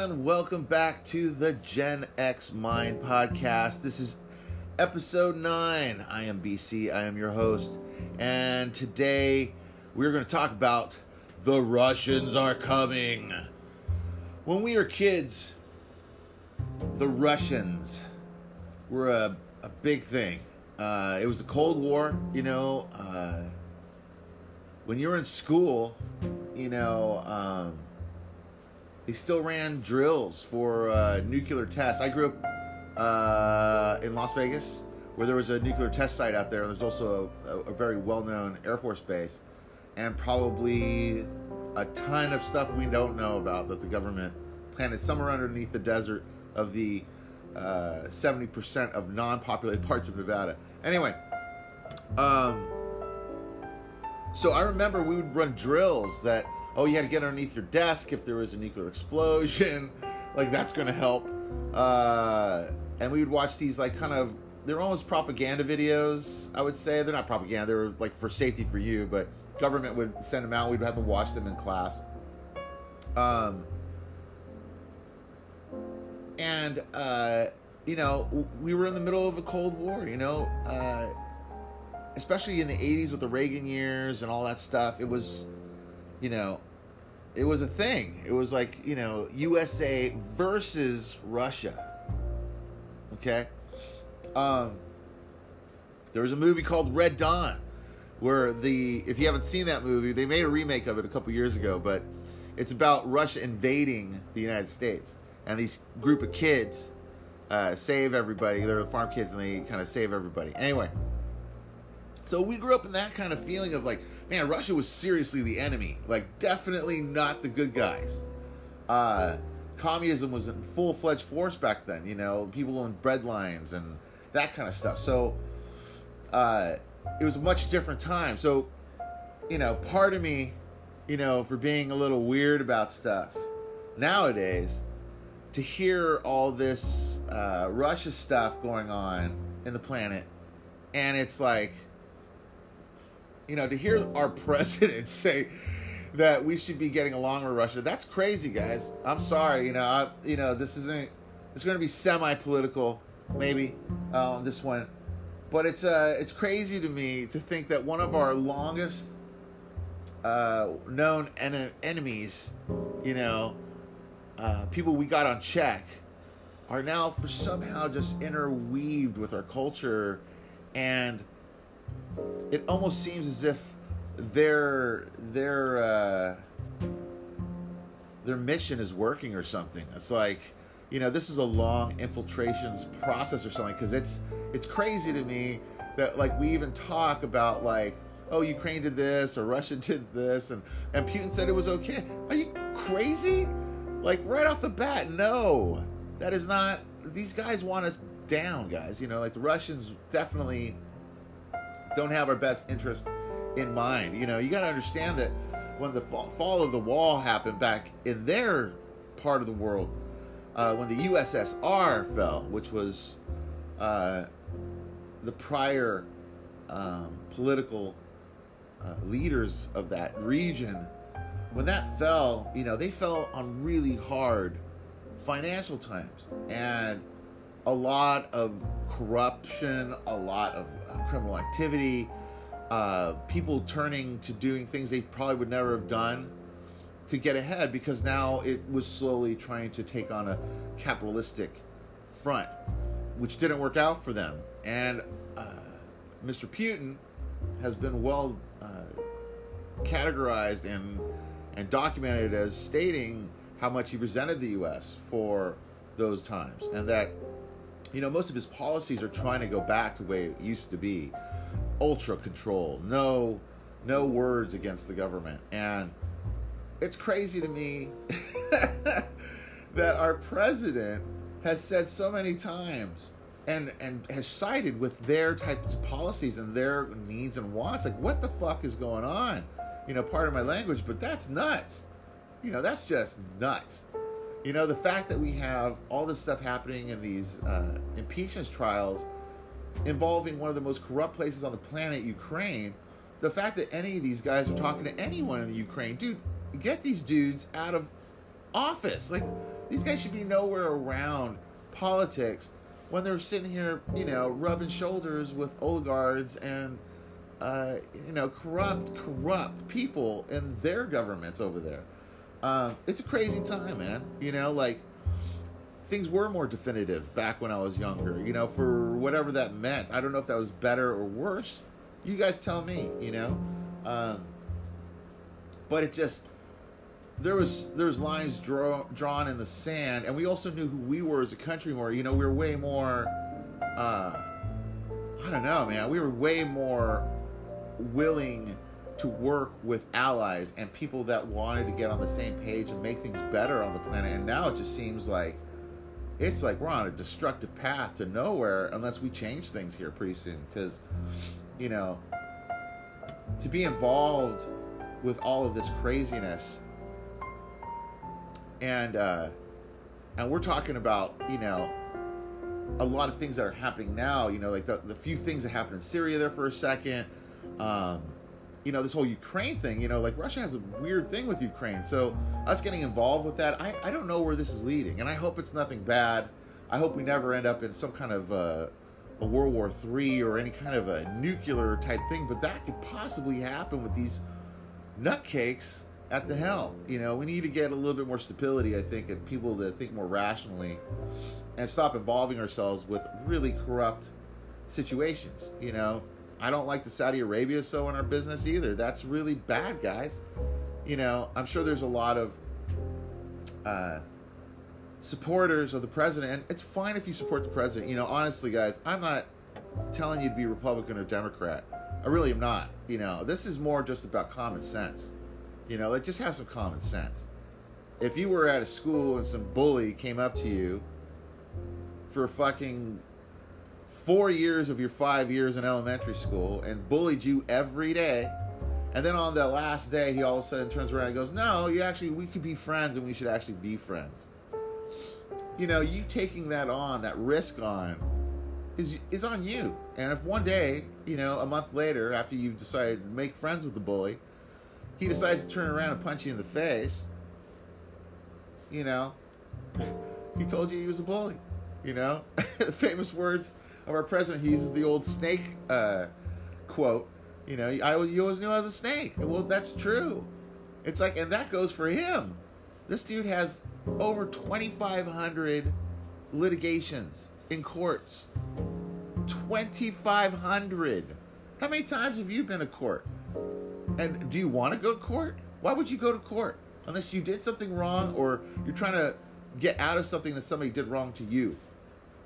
everyone. Welcome back to the Gen X Mind podcast. This is episode 9. I am BC, I am your host. And today we're going to talk about the Russians are coming. When we were kids, the Russians were a, a big thing. Uh, it was the Cold War, you know. Uh, when you were in school, you know, um, they still ran drills for uh, nuclear tests. I grew up uh, in Las Vegas, where there was a nuclear test site out there, and there's also a, a, very well-known Air Force base, and probably a ton of stuff we don't know about that the government planted somewhere underneath the desert of the uh, 70% of non-populated parts of Nevada. Anyway, um, so I remember we would run drills that oh you had to get underneath your desk if there was a nuclear explosion, like that's going to help. Uh, and we would watch these like kind of they're almost propaganda videos. I would say they're not propaganda; they were like for safety for you, but government would send them out. We'd have to watch them in class. Um, and uh, you know, we were in the middle of a Cold War. You know, uh, especially in the '80s with the Reagan years and all that stuff. It was, you know, it was a thing. It was like you know, USA versus Russia. Okay. Um, there was a movie called Red Dawn, where the if you haven't seen that movie, they made a remake of it a couple years ago, but it's about Russia invading the United States, and these group of kids uh, save everybody. They're the farm kids, and they kind of save everybody. Anyway, so we grew up in that kind of feeling of like, man, Russia was seriously the enemy, like definitely not the good guys. Uh, communism was in full fledged force back then. You know, people on bread lines and that kind of stuff. So uh, it was a much different time. So, you know, part of me, you know, for being a little weird about stuff nowadays, to hear all this uh, Russia stuff going on in the planet, and it's like, you know, to hear our president say that we should be getting along with Russia, that's crazy, guys. I'm sorry, you know, I, you know, this isn't. It's going to be semi-political, maybe, on this one, but it's uh, it's crazy to me to think that one of our longest uh, known en- enemies, you know, uh, people we got on check, are now for somehow just interweaved with our culture, and it almost seems as if their their uh, their mission is working or something. It's like you know this is a long infiltrations process or something because it's it's crazy to me that like we even talk about like oh Ukraine did this or Russia did this and and Putin said it was okay. Are you crazy? Like right off the bat, no, that is not. These guys want us down, guys. You know, like the Russians definitely don't have our best interest in mind. You know, you got to understand that when the fall of the wall happened back in their part of the world, uh, when the USSR fell, which was uh, the prior um, political uh, leaders of that region, when that fell, you know, they fell on really hard financial times and a lot of corruption, a lot of criminal activity uh, people turning to doing things they probably would never have done to get ahead because now it was slowly trying to take on a capitalistic front, which didn't work out for them. And uh, Mr. Putin has been well uh, categorized and and documented as stating how much he resented the U.S. for those times, and that you know most of his policies are trying to go back to the way it used to be ultra control, no no words against the government. And it's crazy to me that our president has said so many times and and has sided with their types of policies and their needs and wants. Like what the fuck is going on? You know, part of my language, but that's nuts. You know, that's just nuts. You know, the fact that we have all this stuff happening in these uh, impeachment trials involving one of the most corrupt places on the planet, Ukraine, the fact that any of these guys are talking to anyone in the Ukraine, dude, get these dudes out of office. Like, These guys should be nowhere around politics when they're sitting here, you know, rubbing shoulders with oligarchs and, uh, you know, corrupt, corrupt people in their governments over there. Uh, it's a crazy time, man. You know, like things were more definitive back when I was younger. You know, for whatever that meant. I don't know if that was better or worse. You guys tell me. You know, um, but it just there was there was lines draw, drawn in the sand, and we also knew who we were as a country more. You know, we were way more. Uh, I don't know, man. We were way more willing to work with allies and people that wanted to get on the same page and make things better on the planet. And now it just seems like it's like we're on a destructive path to nowhere unless we change things here pretty soon. Because, you know, to be involved with all of this craziness and uh, and we're talking about you know a lot of things that are happening now. You know, like the the few things that happened in Syria there for a second. Um, you know, this whole Ukraine thing. You know, like Russia has a weird thing with Ukraine. So us getting involved with that, I I don't know where this is leading, and I hope it's nothing bad. I hope we never end up in some kind of uh, a World War III or any kind of a nuclear type thing. But that could possibly happen with these nutcakes at the helm. You know, we need to get a little bit more stability, I think, and people to think more rationally and stop involving ourselves with really corrupt situations. You know, I don't like the Saudi Arabia so in our business either. That's really bad, guys. You know, I'm sure there's a lot of uh, supporters of the president, and it's fine if you support the president. You know, honestly, guys, I'm not telling you to be Republican or Democrat. I really am not. You know, this is more just about common sense. You know, like just have some common sense. If you were at a school and some bully came up to you for fucking four years of your five years in elementary school and bullied you every day, and then on the last day he all of a sudden turns around and goes, "No, you actually we could be friends and we should actually be friends." You know, you taking that on, that risk on, is is on you. And if one day, you know, a month later, after you've decided to make friends with the bully, he decides to turn around and punch you in the face, you know, he told you he was a bully. You know, famous words of our president. He uses the old snake uh, quote. You know, I you always knew I was a snake. Well, that's true. It's like, and that goes for him. This dude has over 2,500 litigations in courts. 2,500. How many times have you been to court? And do you want to go to court? Why would you go to court? Unless you did something wrong or you're trying to get out of something that somebody did wrong to you.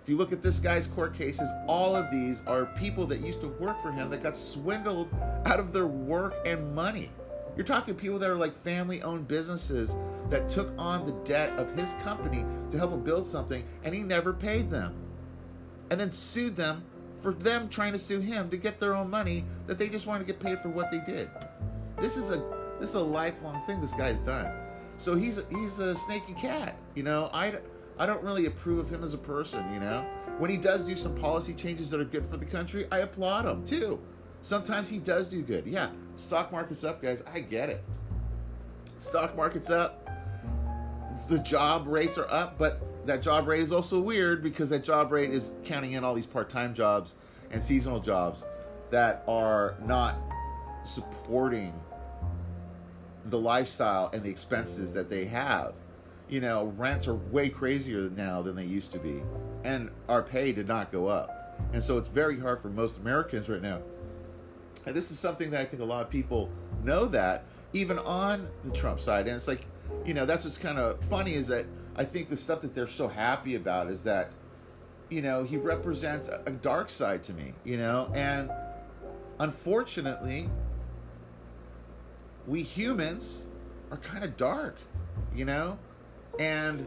If you look at this guy's court cases, all of these are people that used to work for him that got swindled out of their work and money. You're talking people that are like family owned businesses that took on the debt of his company to help him build something and he never paid them. And then sued them for them trying to sue him to get their own money that they just wanted to get paid for what they did. This is a this is a lifelong thing this guy's done. So he's a, he's a snaky cat, you know. I I don't really approve of him as a person, you know. When he does do some policy changes that are good for the country, I applaud him too. Sometimes he does do good. Yeah, stock market's up, guys. I get it. Stock market's up. The job rates are up, but that job rate is also weird because that job rate is counting in all these part-time jobs and seasonal jobs that are not supporting the lifestyle and the expenses that they have. You know, rents are way crazier now than they used to be, and our pay did not go up. And so it's very hard for most Americans right now. And this is something that I think a lot of people know that, even on the Trump side. And it's like, you know, that's what's kind of funny is that I think the stuff that they're so happy about is that, you know, he represents a dark side to me, you know, and unfortunately, we humans are kind of dark, you know? And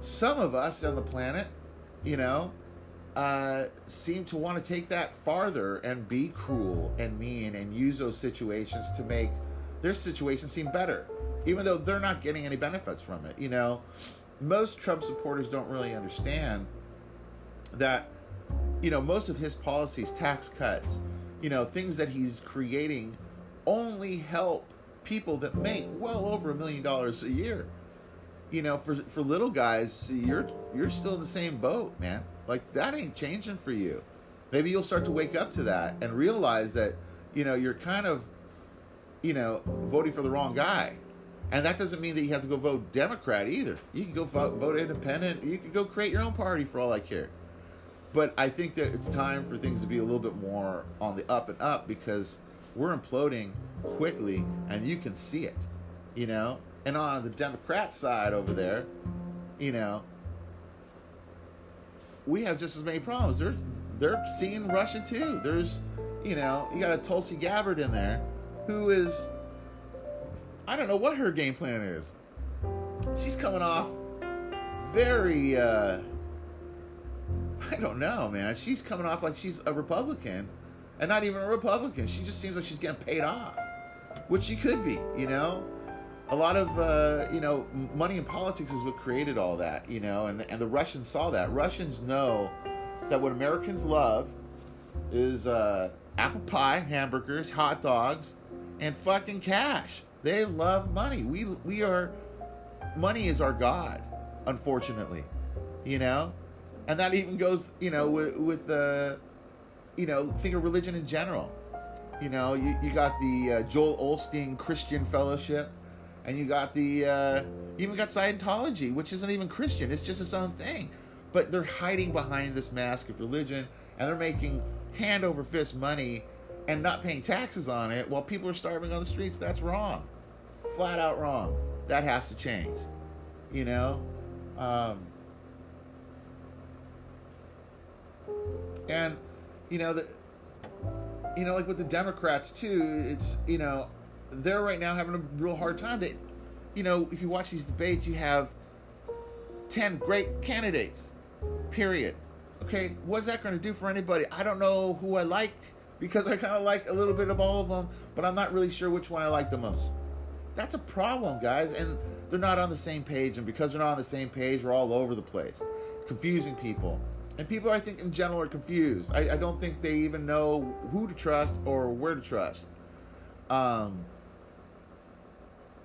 some of us on the planet, you know, uh, seem to want to take that farther and be cruel and mean and use those situations to make their situation seem better, even though they're not getting any benefits from it. You know, most Trump supporters don't really understand that, you know, most of his policies, tax cuts, you know, things that he's creating only help people that make well over a million dollars a year. You know, for for little guys, you're you're still in the same boat, man. Like that ain't changing for you. Maybe you'll start to wake up to that and realize that, you know, you're kind of, you know, voting for the wrong guy. And that doesn't mean that you have to go vote Democrat either. You can go vote, vote independent. You can go create your own party for all I care. But I think that it's time for things to be a little bit more on the up and up because we're imploding quickly and you can see it, you know? And on the Democrat side over there, you know, we have just as many problems. They're they're seeing Russia too. There's, you know, you got a Tulsi Gabbard in there, who is, I don't know what her game plan is. She's coming off very, uh, I don't know, man. She's coming off like she's a Republican, and not even a Republican. She just seems like she's getting paid off, which she could be, you know a lot of uh, you know money in politics is what created all that you know and and the Russians saw that. Russians know that what Americans love is uh, apple pie hamburgers hot dogs and fucking cash. They love money. We we are money is our god unfortunately you know? And that even goes you know with with uh, you know think of religion in general. You know you, you got the uh, Joel Osteen Christian Fellowship and you got the uh, you even got Scientology, which isn't even Christian; it's just its own thing. But they're hiding behind this mask of religion, and they're making hand over fist money and not paying taxes on it while people are starving on the streets. That's wrong, flat out wrong. That has to change. You know, um, and you know the you know like with the Democrats too. It's you know they're right now having a real hard time. That, you know, if you watch these debates, you have ten great candidates. Period. Okay, what's that going to do for anybody? I don't know who I like because I kind of like a little bit of all of them, but I'm not really sure which one I like the most. That's a problem, guys, and they're not on the same page, and because they're not on the same page, we're all over the place, confusing people. And people, I think, in general, are confused. I, I don't think they even know who to trust or where to trust. Um,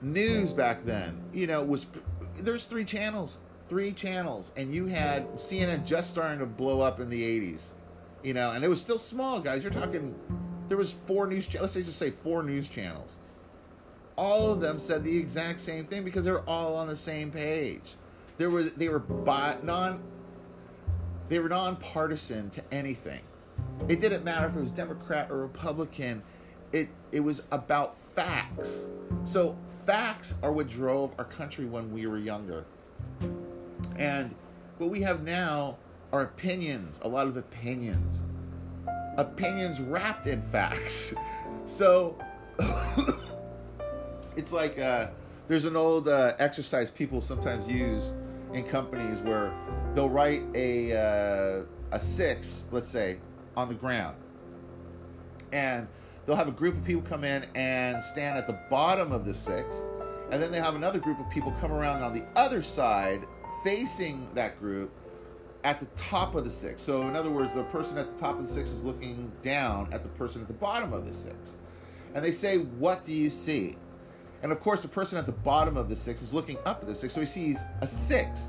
news back then, you know, was there's three channels, three channels, and you had CNN just starting to blow up in the 80s, you know, and it was still small, guys. You're talking, there was four news, let's say just say four news channels. All of them said the exact same thing because they're all on the same page. There was they were by, non they were nonpartisan to anything. It didn't matter if it was Democrat or Republican. It it was about facts. So facts are what drove our country when we were younger. And what we have now are opinions, a lot of opinions. Opinions wrapped in facts. So it's like uh, there's an old uh, exercise people sometimes use in companies where they'll write a uh, a six, let's say, on the ground, and they'll have a group of people come in and stand at the bottom of the six, and then they have another group of people come around on the other side facing that group at the top of the six. So, in other words, the person at the top of the six is looking down at the person at the bottom of the six. And they say, What do you see? And of course, the person at the bottom of the six is looking up at the six, so he sees a six.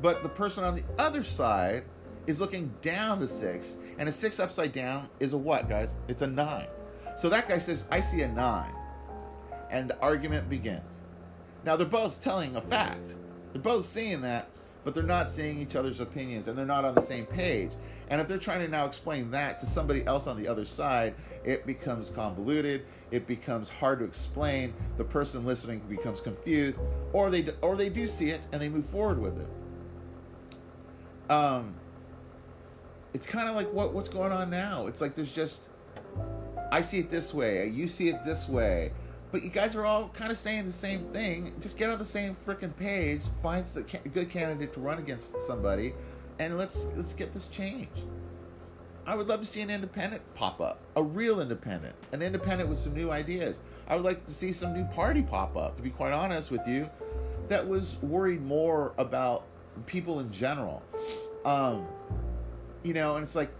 But the person on the other side is looking down the six, and a six upside down is a what, guys? It's a nine. So that guy says, I see a nine. And the argument begins. Now, they're both telling a fact. They're both seeing that, but they're not seeing each other's opinions and they're not on the same page. And if they're trying to now explain that to somebody else on the other side, it becomes convoluted. It becomes hard to explain. The person listening becomes confused, or they or they do see it and they move forward with it. Um, it's kind of like what what's going on now. It's like there's just I see it this way, you see it this way, but you guys are all kind of saying the same thing. Just get on the same freaking page, find a good candidate to run against somebody, and let's let's get this changed. I would love to see an independent pop up, a real independent, an independent with some new ideas. I would like to see some new party pop up. To be quite honest with you, that was worried more about people in general. Um, you know, and it's like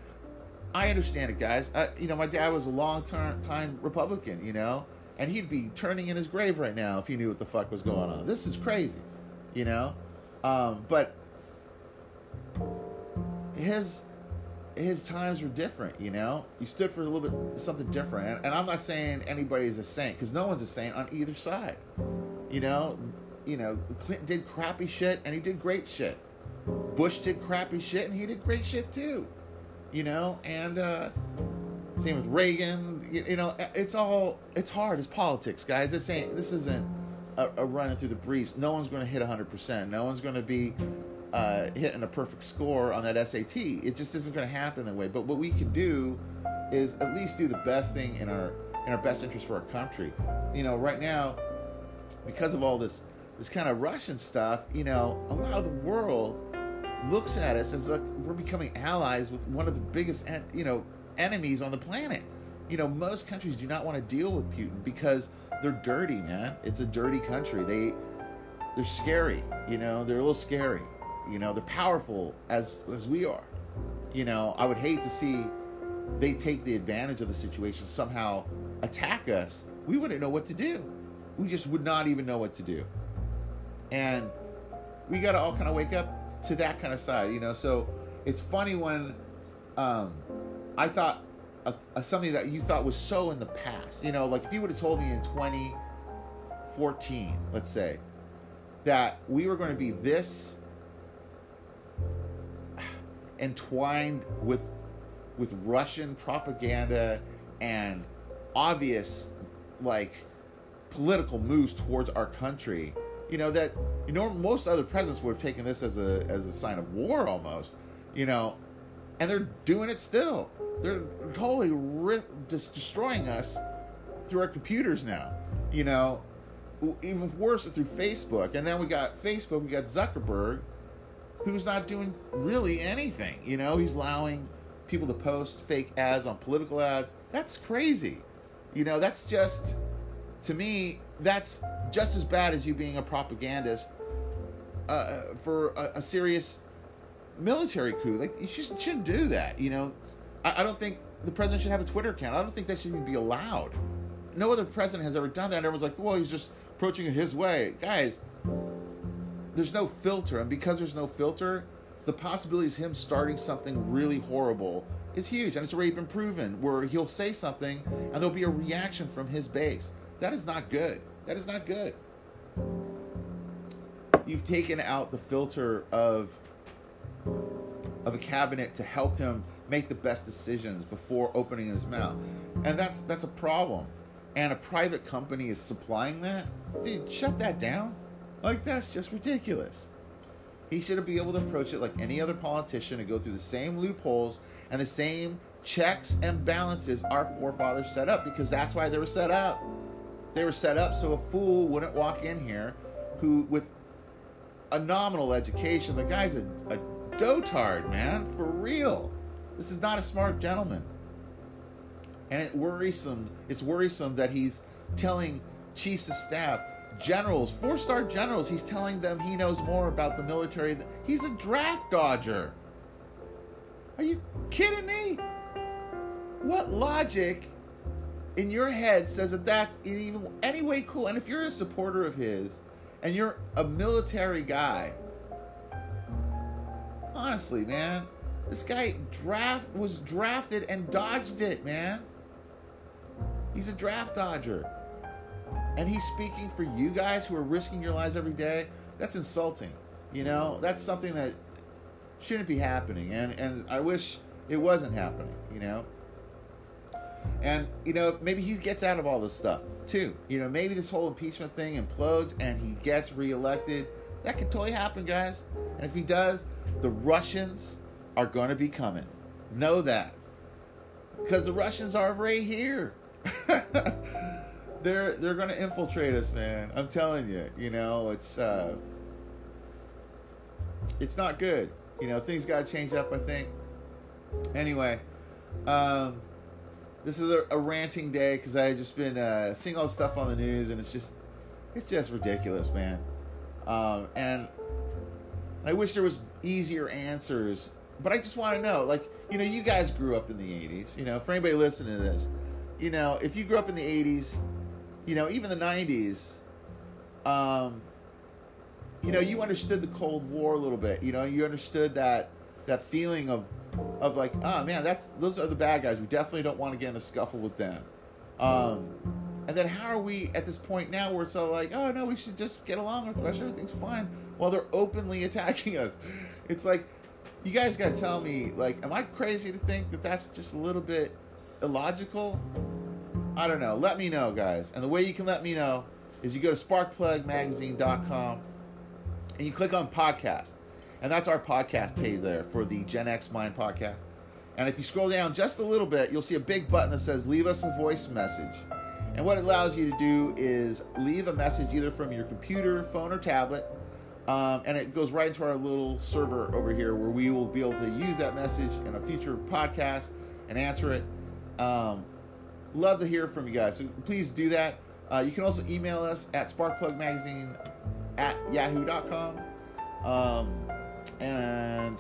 I understand it, guys. I, you know, my dad was a long term time Republican, you know, and he'd be turning in his grave right now if he knew what the fuck was going on. This is crazy, you know. Um, but his his times were different, you know. He stood for a little bit something different, and I'm not saying anybody's a saint because no one's a saint on either side. You know, you know, Clinton did crappy shit and he did great shit. Bush did crappy shit and he did great shit too. You know, and uh, same with Reagan. You, you, know, it's all it's hard. It's politics, guys. This ain't this isn't a, a running through the breeze. No one's going to hit 100. percent No one's going to be uh, hitting a perfect score on that SAT. It just isn't going to happen that way. But what we can do is at least do the best thing in our in our best interest for our country. You know, right now, because of all this this kind of Russian stuff, you know, a lot of the world looks at us as like we're becoming allies with one of the biggest, you know, enemies on the planet. You know, most countries do not want to deal with Putin because they're dirty, man. It's a dirty country. They they're scary. You know, they're a little scary. You know, they're powerful as as we are. You know, I would hate to see they take the advantage of the situation somehow attack us. We wouldn't know what to do. We just would not even know what to do. And we got to all kind of wake up to that kind of side, you know. So it's funny when um, I thought a, a, something that you thought was so in the past, you know, like if you would have told me in 2014, let's say, that we were going to be this entwined with with Russian propaganda and obvious like political moves towards our country you know that you know most other presidents would have taken this as a as a sign of war almost you know and they're doing it still. They're totally rip, just destroying us through our computers now you know even worse through facebook. And then we got facebook we got zuckerberg who's not doing really anything you know? He's allowing people to post fake ads on political ads. That's crazy. You know that's just to me that's just as bad as you being a propagandist uh, for a, a, serious military coup. Like you just shouldn't do that. You know, I, I, don't think the president should have a Twitter account. I don't think that should even be allowed. No other president has ever done that. And everyone's like, well, he's just approaching it his way, guys. There's no filter, and because there's no filter, the possibility of him starting something really horrible is huge, and it's already been proven. Where he'll say something, and there'll be a reaction from his base. That is not good. That is not good. You've taken out the filter of of a cabinet to help him make the best decisions before opening his mouth. And that's that's a problem. And a private company is supplying that? Dude, shut that down. Like that's just ridiculous. He should be able to approach it like any other politician and go through the same loopholes and the same checks and balances our forefathers set up because that's why they were set up. They were set up so a fool wouldn't walk in here who, with a nominal education, the guy's a, a dotard, man, for real. This is not a smart gentleman. And it worrisome, it's worrisome that he's telling chiefs of staff, generals, four star generals, he's telling them he knows more about the military. He's a draft dodger. Are you kidding me? What logic in your head says that that's in even any way cool. And if you're a supporter of his and you're a military guy, honestly, man, this guy draft was drafted and dodged it, man. He's a draft dodger. And he's speaking for you guys who are risking your lives every day. That's insulting. You know, that's something that shouldn't be happening. And and I wish it wasn't happening, you know. And, you know, maybe he gets out of all this stuff too. You know, maybe this whole impeachment thing implodes and he gets reelected. That could totally happen, guys. And if he does, the Russians are going to be coming. Know that. Because the Russians are right here. they're they're going to infiltrate us, man. I'm telling you. You know, it's uh it's not good. You know, things got to change up, I think. Anyway, um this is a, a ranting day because I just been uh, seeing all the stuff on the news, and it's just it's just ridiculous, man. Um, and I wish there was easier answers, but I just want to know, like, you know, you guys grew up in the '80s. You know, for anybody listening to this, you know, if you grew up in the '80s, you know, even the '90s, um, you know, you understood the Cold War a little bit. You know, you understood that that feeling of of like, oh man, that's those are the bad guys. We definitely don't want to get in a scuffle with them. Um, and then how are we at this point now where it's all like, oh no, we should just get along with Russia, everything's fine, while they're openly attacking us. It's like, you guys got to tell me, like, am I crazy to think that that's just a little bit illogical? I don't know. Let me know, guys. And the way you can let me know is you go to sparkplugmagazine.com and you click on podcast. And that's our podcast page there for the Gen X Mind podcast. And if you scroll down just a little bit, you'll see a big button that says leave us a voice message. And what it allows you to do is leave a message either from your computer, phone, or tablet. Um, and it goes right into our little server over here where we will be able to use that message in a future podcast and answer it. Um, love to hear from you guys. So please do that. Uh, you can also email us at sparkplugmagazine at yahoo.com. Um, and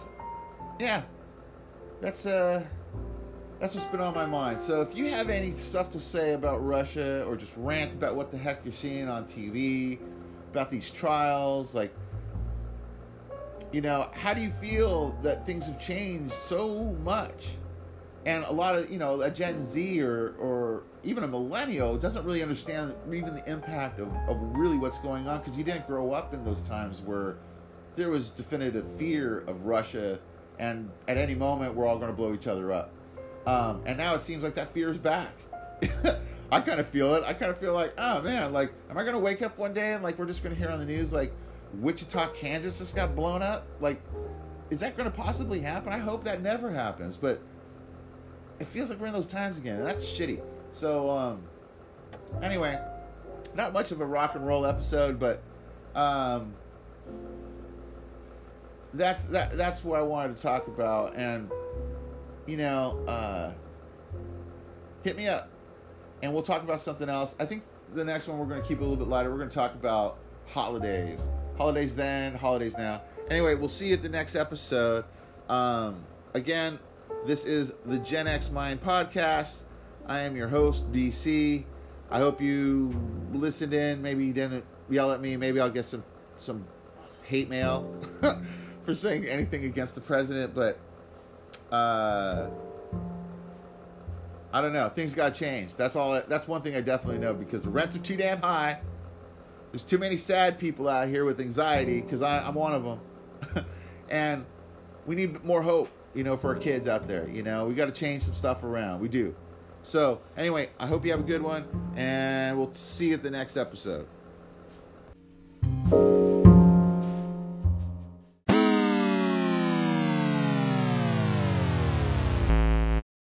yeah, that's uh that's what's been on my mind. So if you have any stuff to say about Russia or just rant about what the heck you're seeing on TV, about these trials, like you know, how do you feel that things have changed so much? And a lot of, you know, a Gen Z or or even a millennial doesn't really understand even the impact of, of really what's going on because you didn't grow up in those times where there was definitive fear of Russia and at any moment we're all going to blow each other up. Um, and now it seems like that fear is back. I kind of feel it. I kind of feel like, oh man, like, am I going to wake up one day and like we're just going to hear on the news like Wichita, Kansas just got blown up? Like, is that going to possibly happen? I hope that never happens, but it feels like we're in those times again, and that's shitty. So, um, anyway, not much of a rock and roll episode, but um, that's that that's what I wanted to talk about, and you know, uh, hit me up, and we'll talk about something else. I think the next one we're going to keep a little bit lighter. We're going to talk about holidays, holidays then, holidays now. Anyway, we'll see you at the next episode. Um, again, this is the Gen X Mind podcast. I am your host, BC. I hope you listened in. Maybe you didn't yell at me. Maybe I'll get some some hate mail for saying anything against the president, but uh, I don't know. Things got changed. That's all. That's one thing I definitely know because the rents are too damn high. There's too many sad people out here with anxiety because I'm one of them, and we need more hope. You know, for our kids out there. You know, we got to change some stuff around. We do. So anyway, I hope you have a good one, and we'll see you at the next episode.